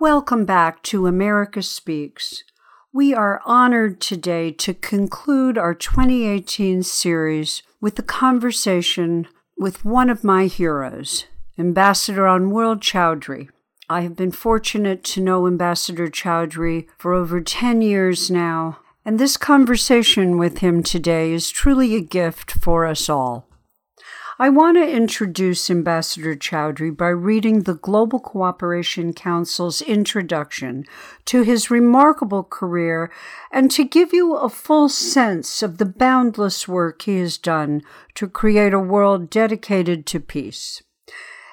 Welcome back to America Speaks. We are honored today to conclude our 2018 series with a conversation with one of my heroes, Ambassador Anwarul Chowdhury. I have been fortunate to know Ambassador Chowdhury for over 10 years now, and this conversation with him today is truly a gift for us all. I want to introduce Ambassador Chowdhury by reading the Global Cooperation Council's introduction to his remarkable career and to give you a full sense of the boundless work he has done to create a world dedicated to peace.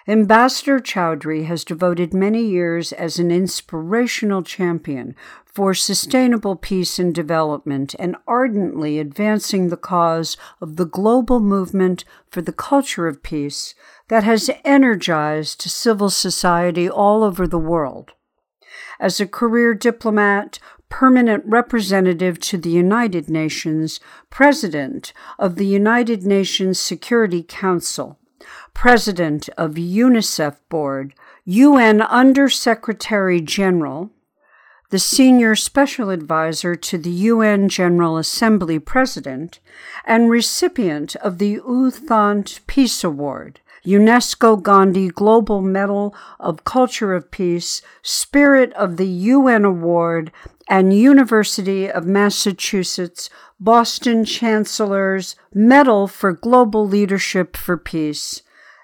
Ambassador Chowdhury has devoted many years as an inspirational champion for sustainable peace and development and ardently advancing the cause of the global movement for the culture of peace that has energized civil society all over the world. As a career diplomat, permanent representative to the United Nations, president of the United Nations Security Council, President of UNICEF Board, UN Undersecretary General, the Senior Special Advisor to the UN General Assembly President, and recipient of the U Thant Peace Award, UNESCO Gandhi Global Medal of Culture of Peace, Spirit of the UN Award, and University of Massachusetts Boston Chancellor's Medal for Global Leadership for Peace.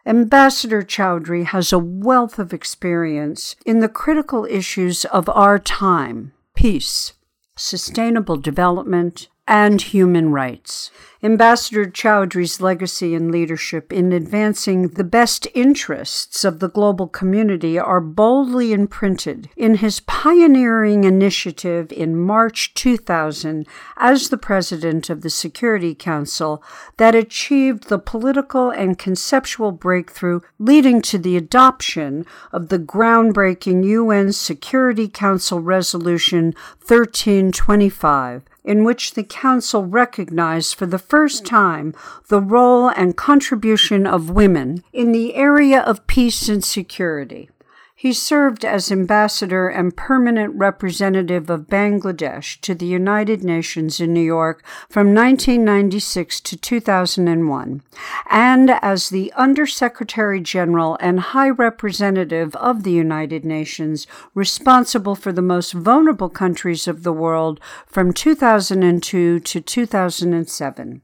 Ambassador Chowdhury has a wealth of experience in the critical issues of our time peace, sustainable development, and human rights. Ambassador Chowdhury's legacy and leadership in advancing the best interests of the global community are boldly imprinted in his pioneering initiative in March 2000 as the president of the Security Council that achieved the political and conceptual breakthrough leading to the adoption of the groundbreaking UN Security Council Resolution 1325 in which the Council recognized for the first time the role and contribution of women in the area of peace and security. He served as ambassador and permanent representative of Bangladesh to the United Nations in New York from 1996 to 2001, and as the Undersecretary General and High Representative of the United Nations responsible for the most vulnerable countries of the world from 2002 to 2007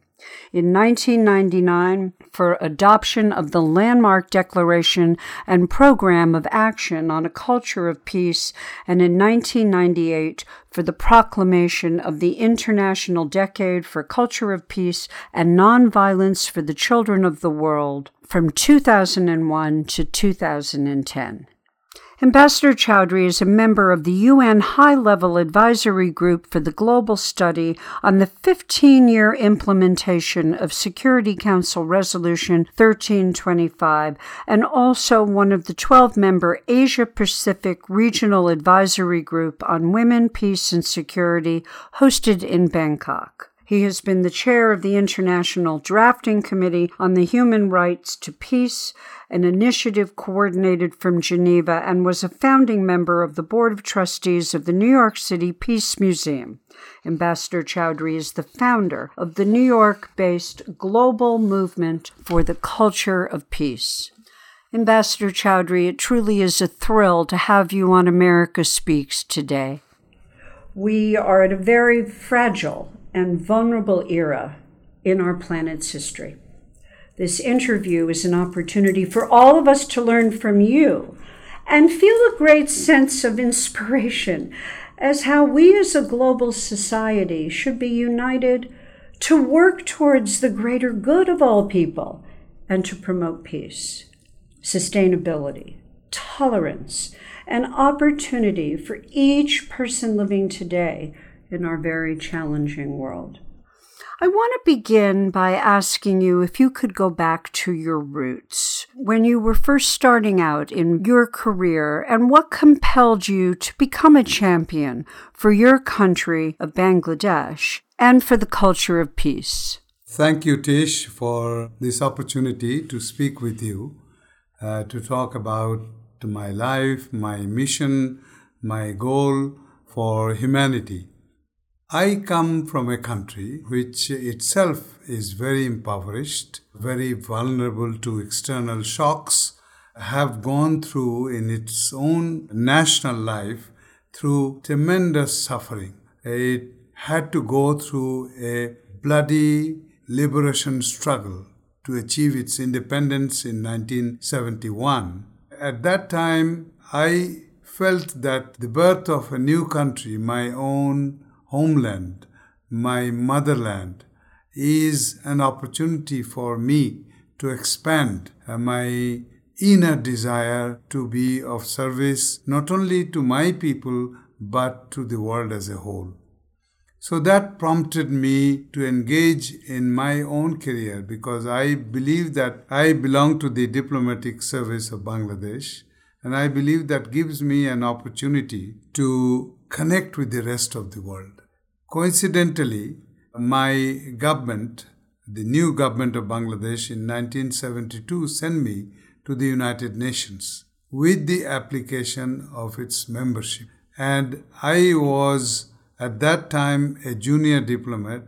in 1999 for adoption of the landmark declaration and program of action on a culture of peace, and in 1998 for the proclamation of the International Decade for Culture of Peace and Nonviolence for the Children of the World from 2001 to 2010. Ambassador Chowdhury is a member of the UN High Level Advisory Group for the Global Study on the 15 year implementation of Security Council Resolution 1325 and also one of the 12 member Asia Pacific Regional Advisory Group on Women, Peace, and Security hosted in Bangkok. He has been the chair of the International Drafting Committee on the Human Rights to Peace, an initiative coordinated from Geneva, and was a founding member of the Board of Trustees of the New York City Peace Museum. Ambassador Chowdhury is the founder of the New York based Global Movement for the Culture of Peace. Ambassador Chowdhury, it truly is a thrill to have you on America Speaks today. We are at a very fragile and vulnerable era in our planet's history. This interview is an opportunity for all of us to learn from you and feel a great sense of inspiration as how we as a global society should be united to work towards the greater good of all people and to promote peace, sustainability, tolerance, and opportunity for each person living today in our very challenging world. I want to begin by asking you if you could go back to your roots when you were first starting out in your career and what compelled you to become a champion for your country of Bangladesh and for the culture of peace. Thank you, Tish, for this opportunity to speak with you, uh, to talk about my life, my mission, my goal for humanity. I come from a country which itself is very impoverished, very vulnerable to external shocks, have gone through in its own national life through tremendous suffering. It had to go through a bloody liberation struggle to achieve its independence in 1971. At that time, I felt that the birth of a new country, my own homeland, my motherland, is an opportunity for me to expand uh, my inner desire to be of service not only to my people but to the world as a whole. So that prompted me to engage in my own career because I believe that I belong to the diplomatic service of Bangladesh and I believe that gives me an opportunity to connect with the rest of the world. Coincidentally, my government, the new government of Bangladesh in 1972, sent me to the United Nations with the application of its membership. And I was at that time a junior diplomat,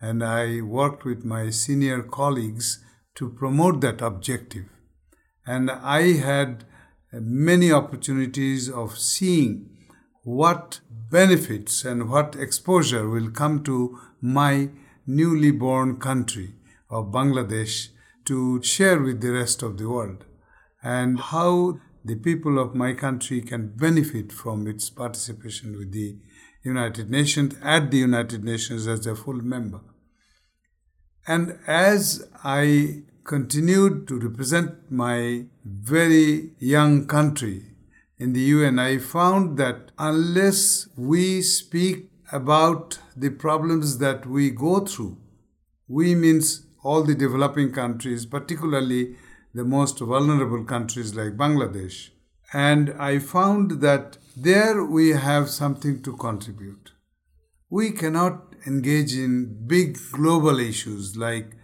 and I worked with my senior colleagues to promote that objective. And I had many opportunities of seeing what benefits and what exposure will come to my newly born country of Bangladesh to share with the rest of the world and how the people of my country can benefit from its participation with the United Nations at the United Nations as a full member. And as I continued to represent my very young country in the UN, I found that unless we speak about the problems that we go through, we means all the developing countries, particularly the most vulnerable countries like Bangladesh. And I found that there we have something to contribute. We cannot engage in big global issues like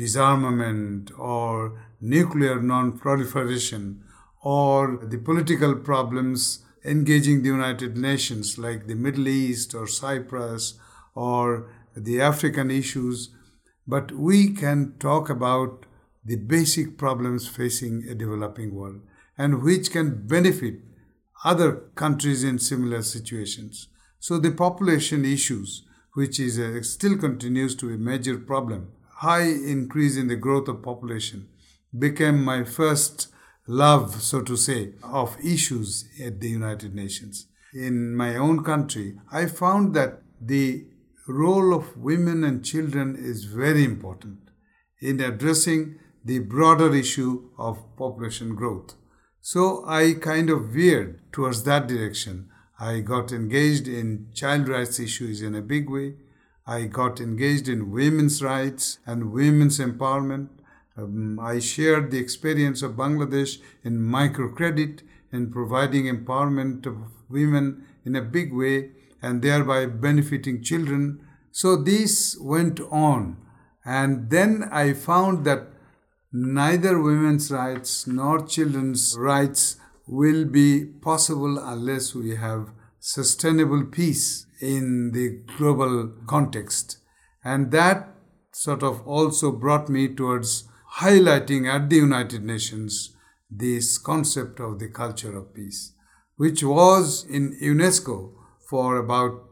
disarmament or nuclear non proliferation or the political problems engaging the United Nations, like the Middle East or Cyprus or the African issues, but we can talk about the basic problems facing a developing world and which can benefit other countries in similar situations. So the population issues, which is a, still continues to be a major problem, high increase in the growth of population, became my first love, so to say, of issues at the United Nations. In my own country, I found that the role of women and children is very important in addressing the broader issue of population growth. So I kind of veered towards that direction. I got engaged in child rights issues in a big way. I got engaged in women's rights and women's empowerment. Um, I shared the experience of Bangladesh in microcredit in providing empowerment of women in a big way and thereby benefiting children. So this went on. And then I found that neither women's rights nor children's rights will be possible unless we have sustainable peace in the global context. And that sort of also brought me towards highlighting at the United Nations this concept of the culture of peace, which was in UNESCO for about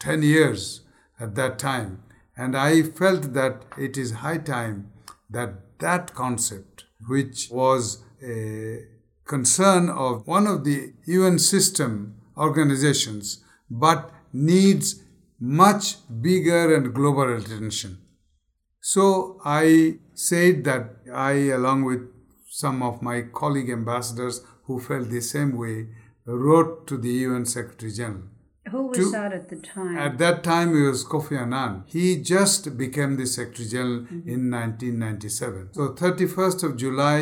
10 years at that time. And I felt that it is high time that that concept, which was a concern of one of the UN system organizations, but needs much bigger and global attention. So I said that I, along with some of my colleague ambassadors who felt the same way, wrote to the UN Secretary General. Who was to, that at the time? At that time, it was Kofi Annan. He just became the Secretary General mm-hmm. in 1997. So, 31st of July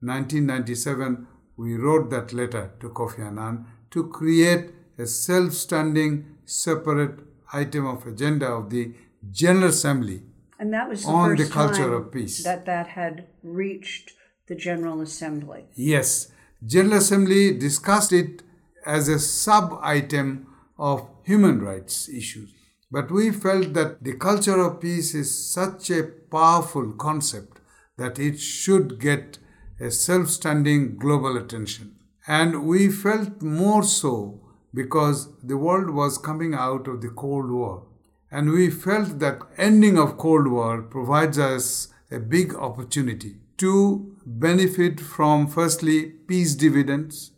1997, we wrote that letter to Kofi Annan to create a self-standing, separate item of agenda of the General Assembly And that was the on first the culture of peace. that that had reached the General Assembly. Yes, General Assembly discussed it as a sub item of human rights issues. But we felt that the culture of peace is such a powerful concept that it should get a self standing global attention. And we felt more so because the world was coming out of the Cold War. And we felt that ending of Cold War provides us a big opportunity to benefit from firstly peace dividends,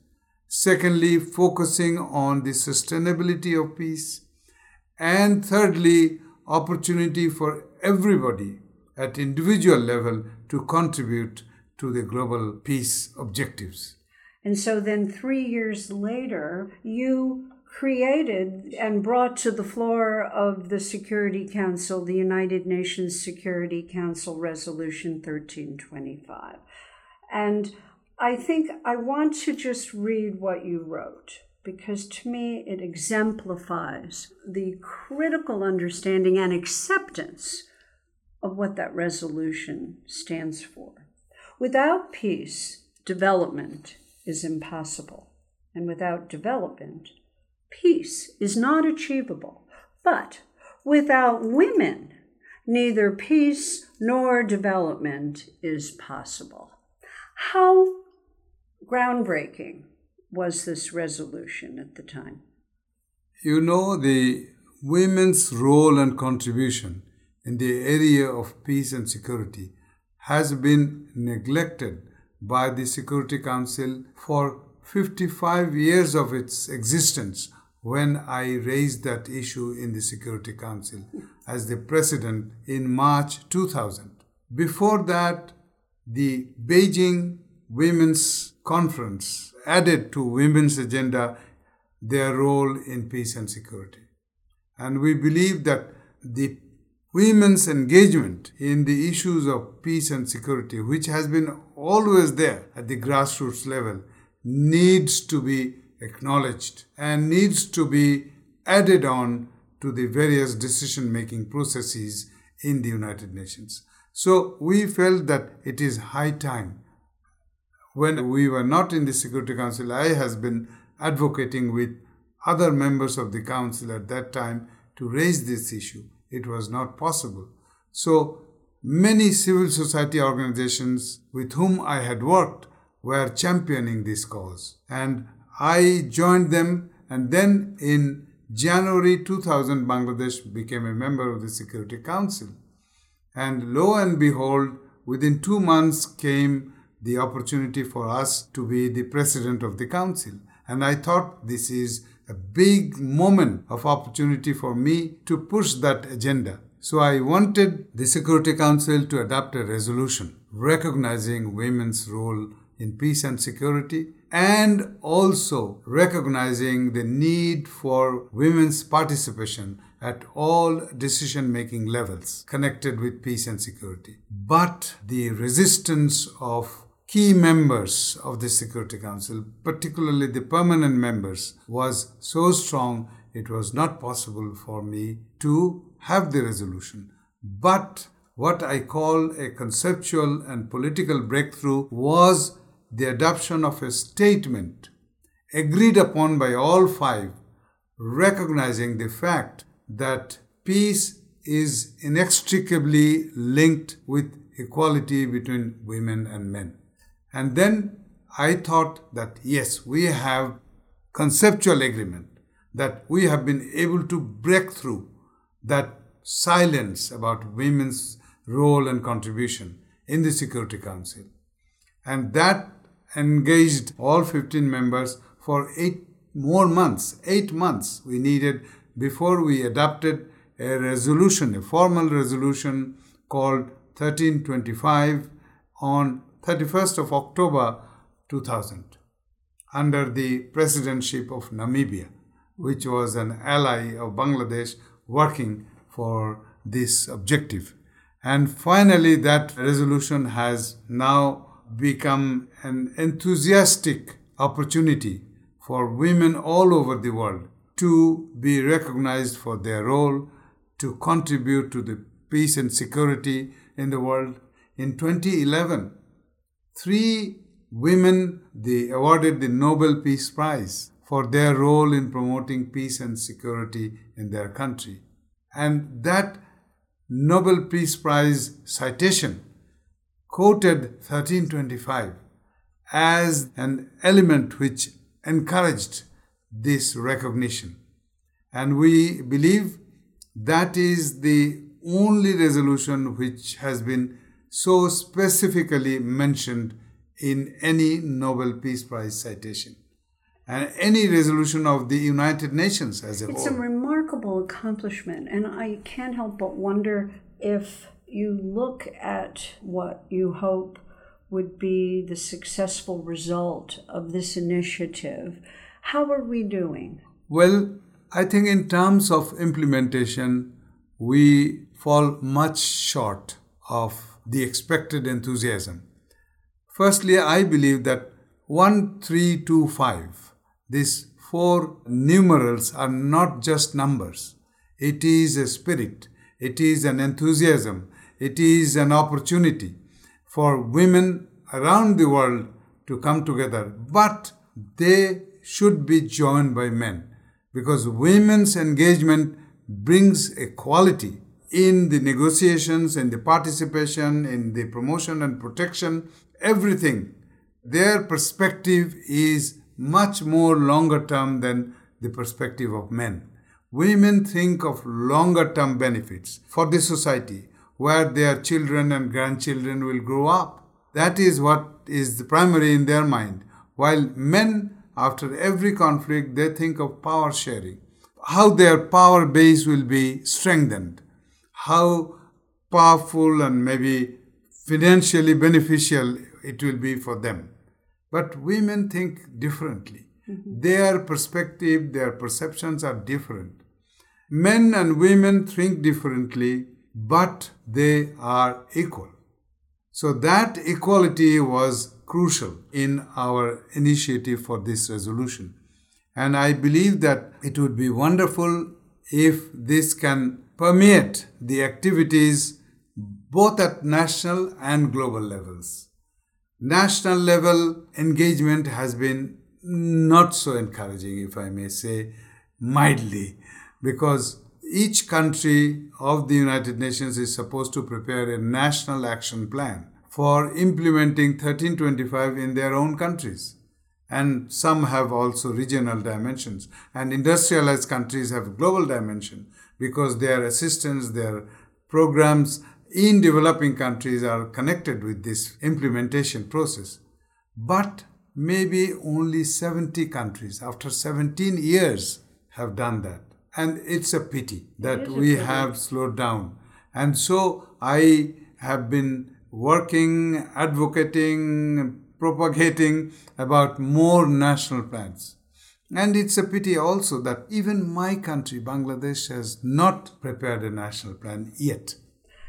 secondly focusing on the sustainability of peace, and thirdly opportunity for everybody at individual level to contribute to the global peace objectives. And so then 3 years later you created and brought to the floor of the Security Council the United Nations Security Council Resolution 1325. And I think I want to just read what you wrote because to me it exemplifies the critical understanding and acceptance of what that resolution stands for. Without peace, development is impossible. And without development, peace is not achievable. But without women, neither peace nor development is possible. How groundbreaking was this resolution at the time? You know, the women's role and contribution in the area of peace and security has been neglected by the Security Council for 55 years of its existence when I raised that issue in the Security Council as the president in March 2000. Before that, the Beijing Women's Conference added to women's agenda their role in peace and security. And we believe that the women's engagement in the issues of peace and security, which has been always there at the grassroots level, needs to be acknowledged and needs to be added on to the various decision making processes in the United Nations. So we felt that it is high time. When we were not in the Security Council, I has been advocating with other members of the council at that time to raise this issue. It was not possible. So many civil society organizations with whom I had worked were championing this cause. And I joined them, and then in January 2000, Bangladesh became a member of the Security Council. And lo and behold, within two months came the opportunity for us to be the president of the council. And I thought this is a big moment of opportunity for me to push that agenda. So I wanted the Security Council to adopt a resolution recognizing women's role in peace and security and also recognizing the need for women's participation at all decision making levels connected with peace and security. But the resistance of key members of the Security Council, particularly the permanent members, was so strong it was not possible for me to have the resolution. But what I call a conceptual and political breakthrough was the adoption of a statement agreed upon by all five, recognizing the fact that peace is inextricably linked with equality between women and men. And then I thought that yes, we have conceptual agreement that we have been able to break through that silence about women's role and contribution in the Security Council. And that engaged all 15 members for eight more months. Eight months we needed before we adopted a resolution, a formal resolution called 1325 on 31st of October 2000 under the presidency of Namibia, which was an ally of Bangladesh working for this objective. And finally, that resolution has now become an enthusiastic opportunity for women all over the world to be recognized for their role to contribute to the peace and security in the world. In 2011, three women they awarded the Nobel Peace Prize for their role in promoting peace and security in their country. And that Nobel Peace Prize citation quoted 1325 as an element which encouraged this recognition. And we believe that is the only resolution which has been so specifically mentioned in any Nobel Peace Prize citation and any resolution of the United Nations as a whole. It's a remarkable accomplishment, and I can't help but wonder if you look at what you hope would be the successful result of this initiative. How are we doing? Well, I think in terms of implementation, we fall much short of the expected enthusiasm. Firstly, I believe that 1325, these four numerals are not just numbers. It is a spirit, it is an enthusiasm, it is an opportunity for women around the world to come together, but they should be joined by men because women's engagement brings equality in the negotiations, in the participation, in the promotion and protection, everything. Their perspective is much more longer term than the perspective of men. Women think of longer term benefits for the society where their children and grandchildren will grow up. That is what is the primary in their mind. While men, after every conflict, they think of power sharing, how their power base will be strengthened, how powerful and maybe financially beneficial it will be for them. But women think differently. Mm-hmm. Their perspective, their perceptions are different. Men and women think differently, but they are equal. So that equality was crucial in our initiative for this resolution. And I believe that it would be wonderful if this can permeate the activities both at national and global levels. National level engagement has been not so encouraging, if I may say, mildly, because each country of the United Nations is supposed to prepare a national action plan for implementing 1325 in their own countries. And some have also regional dimensions. And industrialized countries have global dimension because their assistance, their programs in developing countries are connected with this implementation process. But maybe only 70 countries after 17 years have done that. And it's a pity that we pity. have slowed down. And so I have been working, advocating, propagating about more national plans. And it's a pity also that even my country, Bangladesh, has not prepared a national plan yet.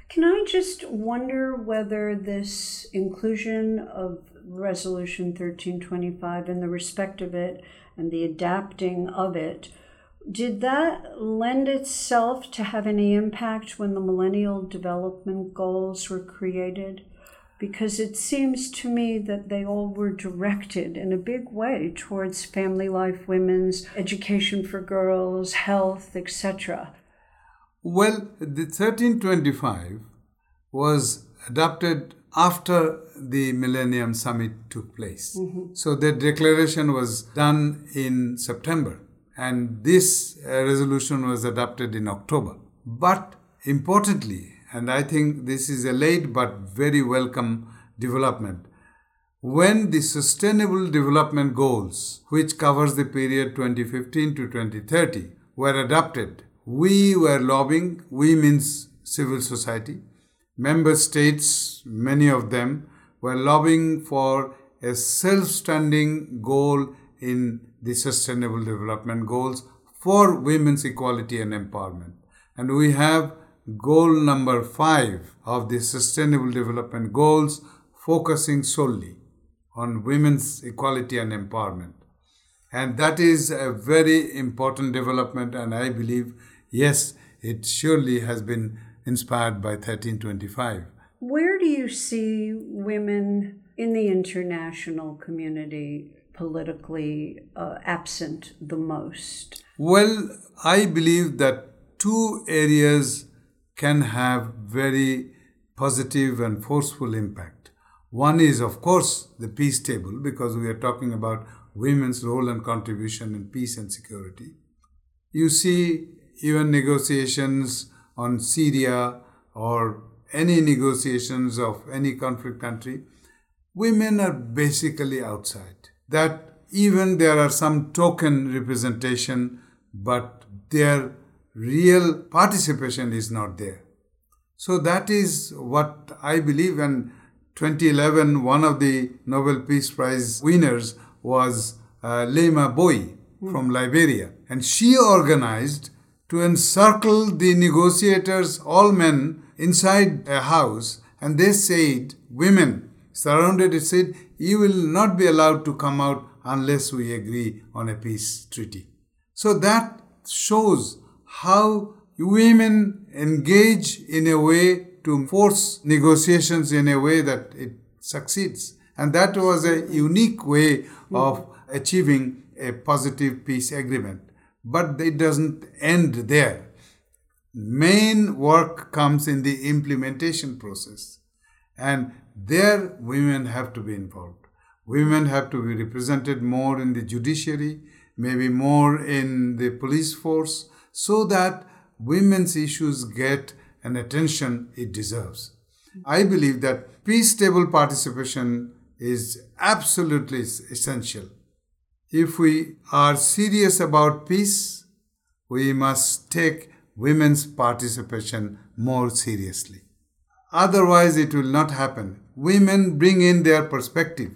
Can I just wonder whether this inclusion of Resolution 1325 and the respect of it and the adapting of it did that lend itself to have any impact when the Millennial Development Goals were created? Because it seems to me that they all were directed in a big way towards family life, women's education for girls, health, etc. Well, the 1325 was adopted after the Millennium Summit took place. Mm-hmm. So the declaration was done in September and this uh, resolution was adopted in October. But importantly, and I think this is a late but very welcome development, when the Sustainable Development Goals, which covers the period 2015 to 2030, were adopted, we were lobbying, we means civil society, member states, many of them, were lobbying for a self standing goal in the Sustainable Development Goals for women's equality and empowerment. And we have goal number five of the Sustainable Development Goals focusing solely on women's equality and empowerment. And that is a very important development, and I believe, yes, it surely has been inspired by 1325. Where do you see women in the international community politically uh, absent the most? Well, I believe that two areas can have very positive and forceful impact. One is, of course, the peace table, because we are talking about women's role and contribution in peace and security. You see, even negotiations on Syria or any negotiations of any conflict country, women are basically outside. That even there are some token representation, but their real participation is not there. So that is what I believe. And 2011, one of the Nobel Peace Prize winners was uh, Leymah Gbowee mm. from Liberia. And she organized to encircle the negotiators, all men, inside a house. And they said, women surrounded it, said, You will not be allowed to come out unless we agree on a peace treaty. So that shows how women engage in a way to force negotiations in a way that it succeeds. And that was a unique way of achieving a positive peace agreement. But it doesn't end there. Main work comes in the implementation process. And there, women have to be involved. Women have to be represented more in the judiciary, maybe more in the police force, so that women's issues get an attention it deserves. I believe that peace table participation is absolutely essential. If we are serious about peace, we must take women's participation more seriously. Otherwise, it will not happen. Women bring in their perspective,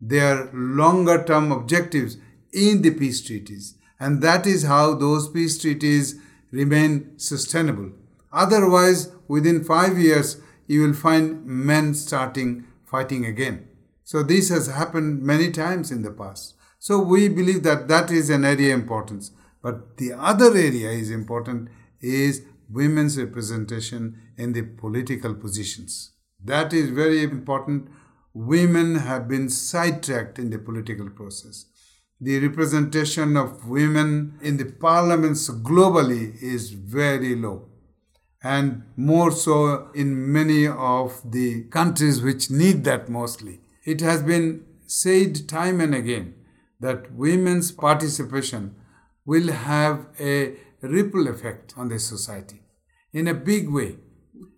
their longer term objectives in the peace treaties, and that is how those peace treaties remain sustainable. Otherwise, within five years, you will find men starting fighting again. So, this has happened many times in the past. So we believe that that is an area importance. But the other area is important is women's representation in the political positions. That is very important. Women have been sidetracked in the political process. The representation of women in the parliaments globally is very low and more so in many of the countries which need that mostly. It has been said time and again that women's participation will have a ripple effect on the society in a big way.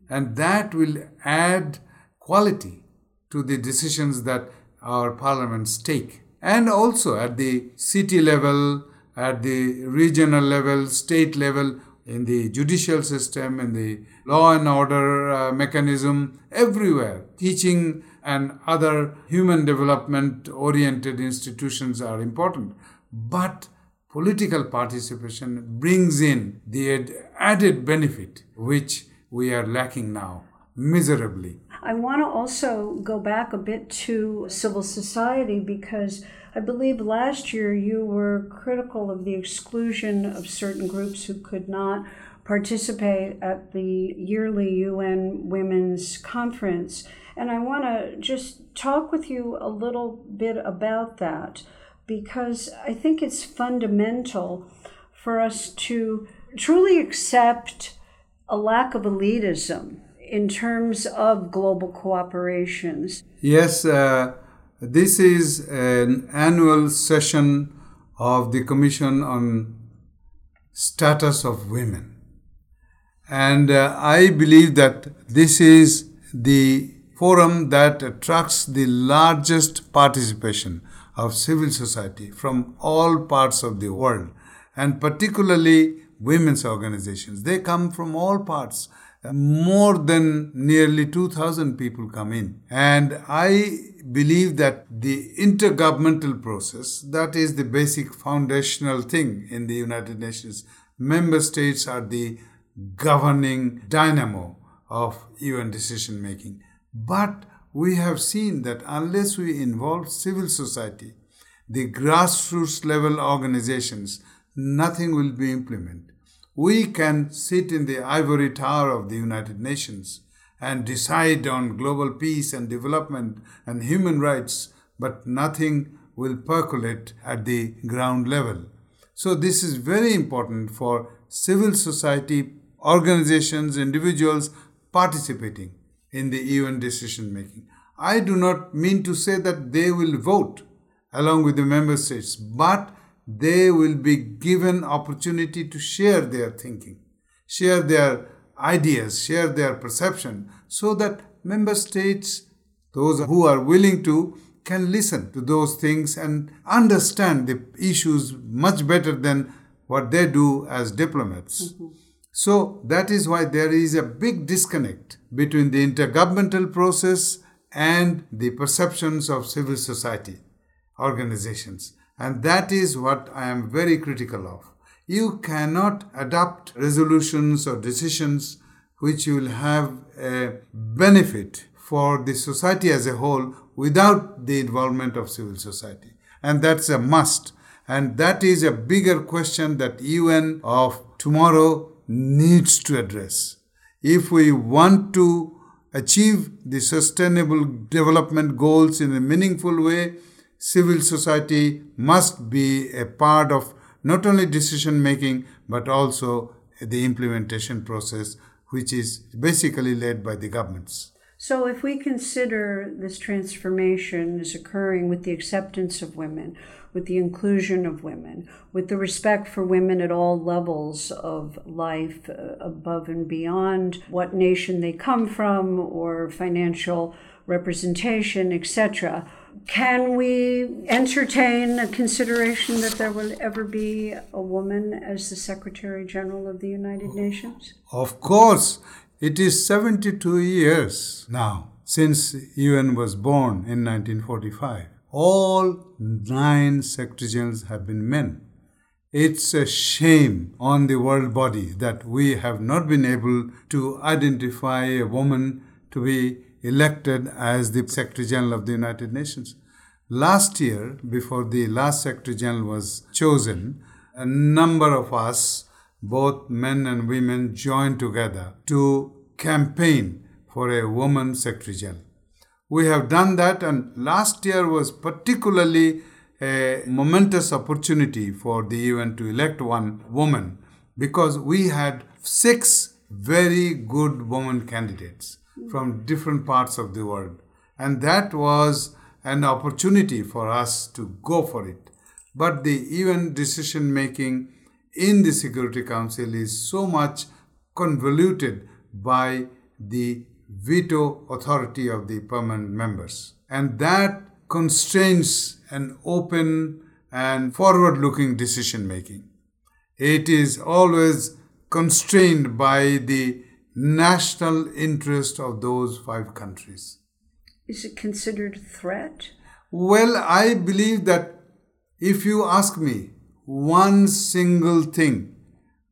And that will add quality to the decisions that our parliaments take. And also at the city level, at the regional level, state level, in the judicial system, in the law and order uh, mechanism, everywhere. Teaching and other human development oriented institutions are important. But political participation brings in the added benefit which we are lacking now miserably. I want to also go back a bit to civil society because I believe last year you were critical of the exclusion of certain groups who could not participate at the yearly UN Women's Conference. And I want to just talk with you a little bit about that because I think it's fundamental for us to truly accept a lack of elitism in terms of global cooperations. Yes, uh, this is an annual session of the Commission on Status of Women. And uh, I believe that this is the forum that attracts the largest participation of civil society from all parts of the world, and particularly women's organizations. They come from all parts. More than nearly 2,000 people come in. And I believe that the intergovernmental process, that is the basic foundational thing in the United Nations. Member states are the governing dynamo of UN decision making. But we have seen that unless we involve civil society, the grassroots level organizations, nothing will be implemented. We can sit in the ivory tower of the United Nations and decide on global peace and development and human rights, but nothing will percolate at the ground level. So, this is very important for civil society organizations, individuals participating in the UN decision making. I do not mean to say that they will vote along with the member states, but they will be given opportunity to share their thinking, share their ideas, share their perception, so that member states, those who are willing to, can listen to those things and understand the issues much better than what they do as diplomats. Mm-hmm. So that is why there is a big disconnect between the intergovernmental process and the perceptions of civil society organizations. And that is what I am very critical of. You cannot adopt resolutions or decisions which will have a benefit for the society as a whole without the involvement of civil society. And that's a must. And that is a bigger question that UN of tomorrow needs to address. If we want to achieve the sustainable development goals in a meaningful way, civil society must be a part of not only decision making but also the implementation process, which is basically led by the governments. So, if we consider this transformation is occurring with the acceptance of women, with the inclusion of women, with the respect for women at all levels of life, uh, above and beyond what nation they come from or financial representation, etc. Can we entertain a consideration that there will ever be a woman as the Secretary General of the United Nations? Of course. It is 72 years now since UN was born in 1945. All nine Secretary Generals have been men. It's a shame on the world body that we have not been able to identify a woman to be elected as the Secretary General of the United Nations. Last year, before the last Secretary General was chosen, a number of us, both men and women, joined together to campaign for a woman Secretary General. We have done that, and last year was particularly a momentous opportunity for the UN to elect one woman because we had six very good woman candidates from different parts of the world. And that was an opportunity for us to go for it. But the even decision making in the Security Council is so much convoluted by the veto authority of the permanent members. And that constrains an open and forward looking decision making. It is always constrained by the national interest of those five countries. Is it considered a threat? Well, I believe that if you ask me one single thing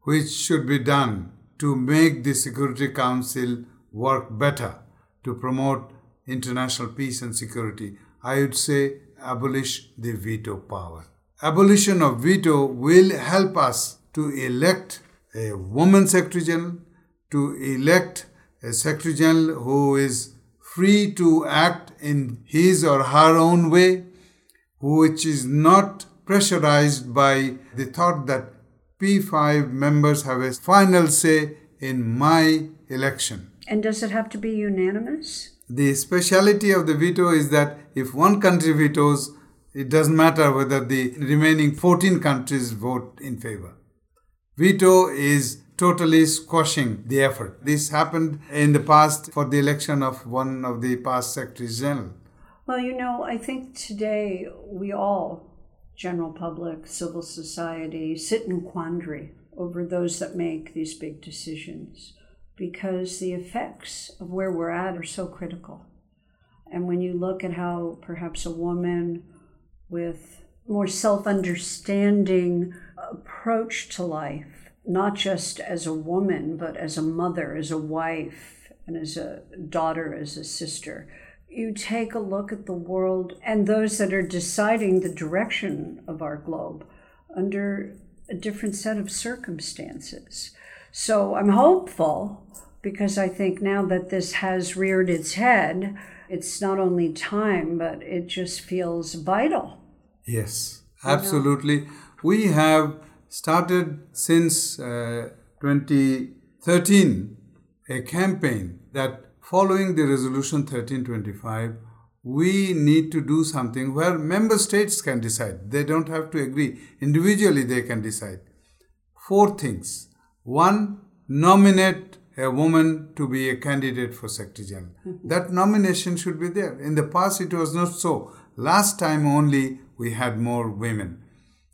which should be done to make the Security Council work better, to promote international peace and security, I would say abolish the veto power. Abolition of veto will help us to elect a woman Secretary General, to elect a Secretary General who is free to act in his or her own way, which is not pressurized by the thought that P5 members have a final say in my election. And does it have to be unanimous? The speciality of the veto is that if one country vetoes, it doesn't matter whether the remaining 14 countries vote in favor. Veto is totally squashing the effort. This happened in the past for the election of one of the past secretaries general. Well, you know, I think today we all, general public, civil society, sit in quandary over those that make these big decisions because the effects of where we're at are so critical. And when you look at how perhaps a woman with more self understanding approach to life not just as a woman, but as a mother, as a wife, and as a daughter, as a sister. You take a look at the world and those that are deciding the direction of our globe under a different set of circumstances. So I'm hopeful because I think now that this has reared its head, it's not only time, but it just feels vital. Yes, absolutely. We have started since uh, 2013 a campaign that following the resolution 1325 we need to do something where member states can decide. They don't have to agree. Individually they can decide. Four things. One nominate a woman to be a candidate for secretary general. Mm-hmm. that nomination should be there. In the past it was not so. Last time only we had more women.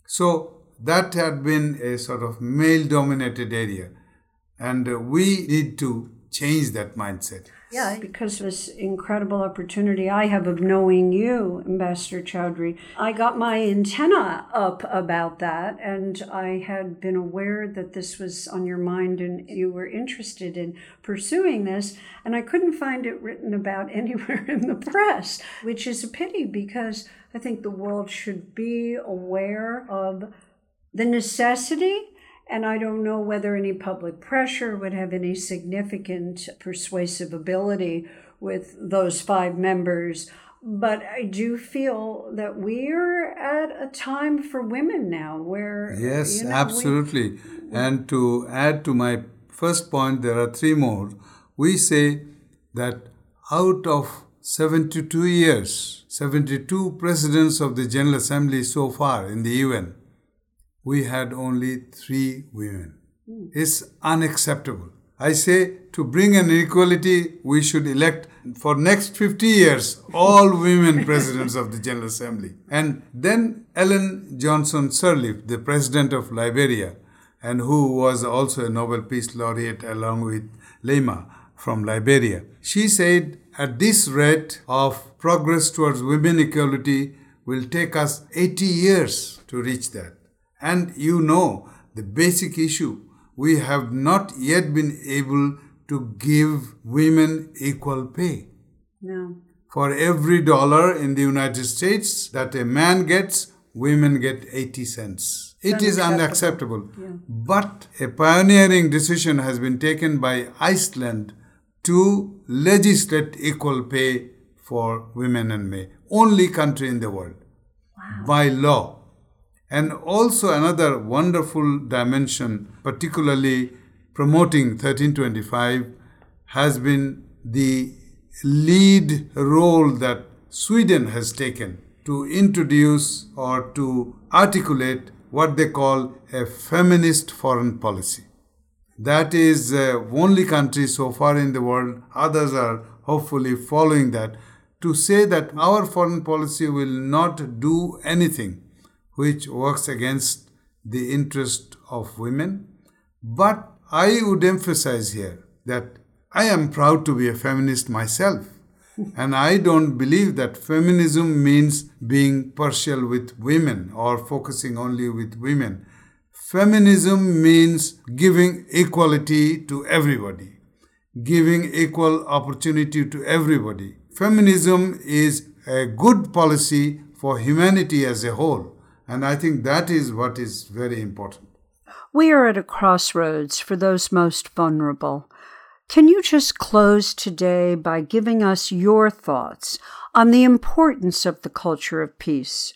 So that had been a sort of male dominated area and uh, we need to change that mindset. Yeah, because this incredible opportunity I have of knowing you, Ambassador Chowdhury, I got my antenna up about that, and I had been aware that this was on your mind and you were interested in pursuing this, and I couldn't find it written about anywhere in the press, which is a pity because I think the world should be aware of the necessity and I don't know whether any public pressure would have any significant persuasive ability with those five members. But I do feel that we're at a time for women now where. Yes, you know, absolutely. We, and to add to my first point, there are three more. We say that out of 72 years, 72 presidents of the General Assembly so far in the UN, we had only three women. Mm. It's unacceptable. I say to bring an equality, we should elect for next 50 years all women presidents of the General Assembly. And then Ellen Johnson Sirleaf, the president of Liberia, and who was also a Nobel Peace Laureate along with Leymah from Liberia, she said, at this rate of progress towards women equality will take us 80 years to reach that. And you know the basic issue we have not yet been able to give women equal pay. No. For every dollar in the United States that a man gets, women get 80 cents. It is unacceptable. Yeah. But a pioneering decision has been taken by Iceland to legislate equal pay for women and men. Only country in the world. Wow. By law. And also, another wonderful dimension, particularly promoting 1325, has been the lead role that Sweden has taken to introduce or to articulate what they call a feminist foreign policy. That is the uh, only country so far in the world, others are hopefully following that, to say that our foreign policy will not do anything which works against the interest of women. But I would emphasize here that I am proud to be a feminist myself. and I don't believe that feminism means being partial with women or focusing only with women. Feminism means giving equality to everybody, giving equal opportunity to everybody. Feminism is a good policy for humanity as a whole. And I think that is what is very important. We are at a crossroads for those most vulnerable. Can you just close today by giving us your thoughts on the importance of the culture of peace,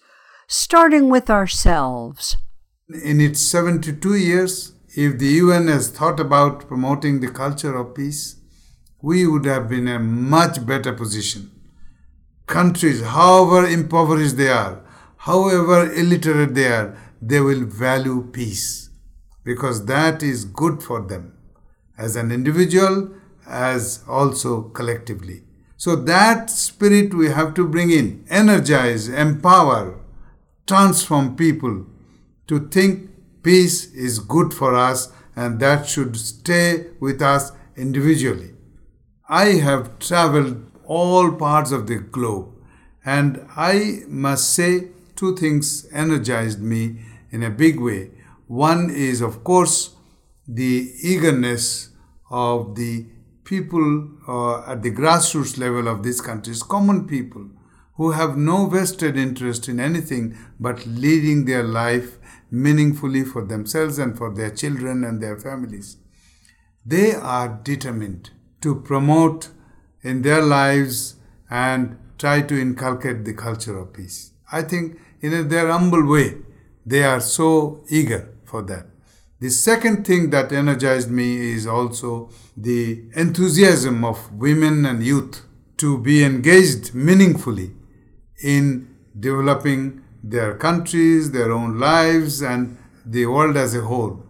starting with ourselves? In its 72 years, if the UN has thought about promoting the culture of peace, we would have been in a much better position. Countries, however impoverished they are, however illiterate they are, they will value peace because that is good for them as an individual, as also collectively. So, that spirit we have to bring in, energize, empower, transform people to think peace is good for us and that should stay with us individually. I have traveled all parts of the globe and I must say two things energized me in a big way. One is, of course, the eagerness of the people uh, at the grassroots level of these countries, common people, who have no vested interest in anything but leading their life meaningfully for themselves and for their children and their families. They are determined to promote in their lives and try to inculcate the culture of peace. I think in their humble way, they are so eager for that. The second thing that energized me is also the enthusiasm of women and youth to be engaged meaningfully in developing their countries, their own lives, and the world as a whole.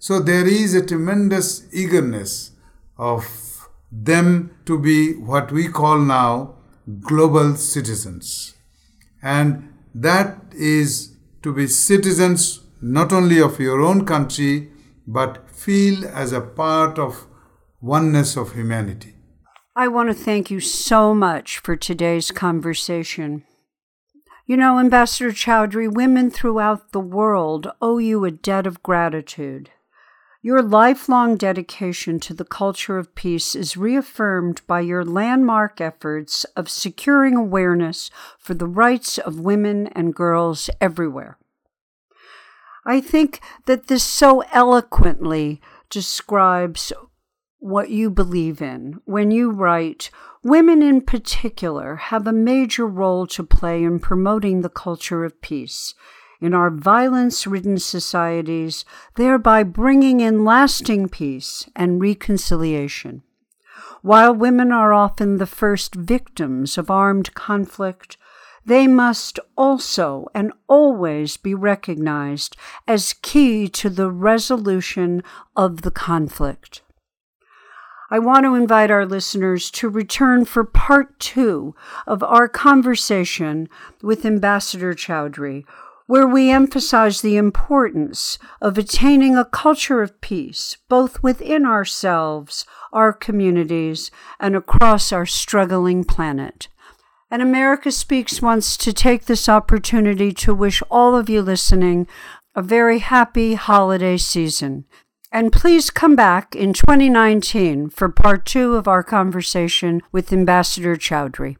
So there is a tremendous eagerness of them to be what we call now global citizens. And that is to be citizens not only of your own country, but feel as a part of oneness of humanity. I want to thank you so much for today's conversation. You know, Ambassador Chowdhury, women throughout the world owe you a debt of gratitude. Your lifelong dedication to the culture of peace is reaffirmed by your landmark efforts of securing awareness for the rights of women and girls everywhere. I think that this so eloquently describes what you believe in when you write, Women in particular have a major role to play in promoting the culture of peace in our violence ridden societies, thereby bringing in lasting peace and reconciliation. While women are often the first victims of armed conflict, they must also and always be recognized as key to the resolution of the conflict. I want to invite our listeners to return for part two of our conversation with Ambassador Chowdhury, where we emphasize the importance of attaining a culture of peace, both within ourselves, our communities, and across our struggling planet. And America Speaks wants to take this opportunity to wish all of you listening a very happy holiday season. And please come back in 2019 for part two of our conversation with Ambassador Chowdhury.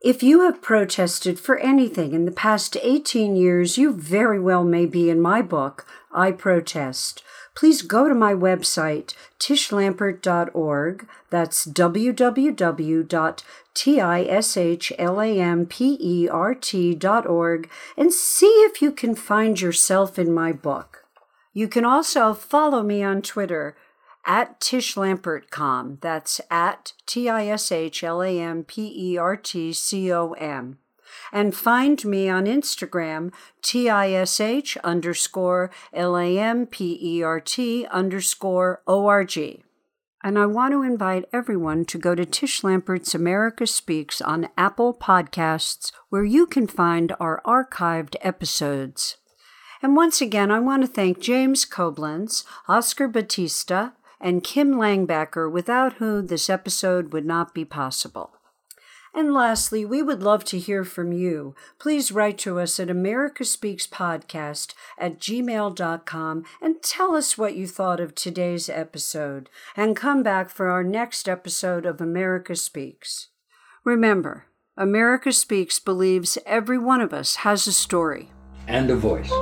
If you have protested for anything in the past 18 years, you very well may be in my book, I Protest. Please go to my website, tishlampert.org. That's www.tishlampert.org and see if you can find yourself in my book. You can also follow me on Twitter at Tish tishlampertcom. That's at T I S H L A M P E R T C O M. And find me on Instagram, T I S H underscore L A M P E R T underscore O R G. And I want to invite everyone to go to Tish Lampert's America Speaks on Apple Podcasts, where you can find our archived episodes. And once again, I want to thank James Koblenz, Oscar Batista, and Kim Langbacker, without whom this episode would not be possible. And lastly, we would love to hear from you. Please write to us at americaspeakspodcast at gmail.com and tell us what you thought of today's episode. And come back for our next episode of America Speaks. Remember, America Speaks believes every one of us has a story and a voice.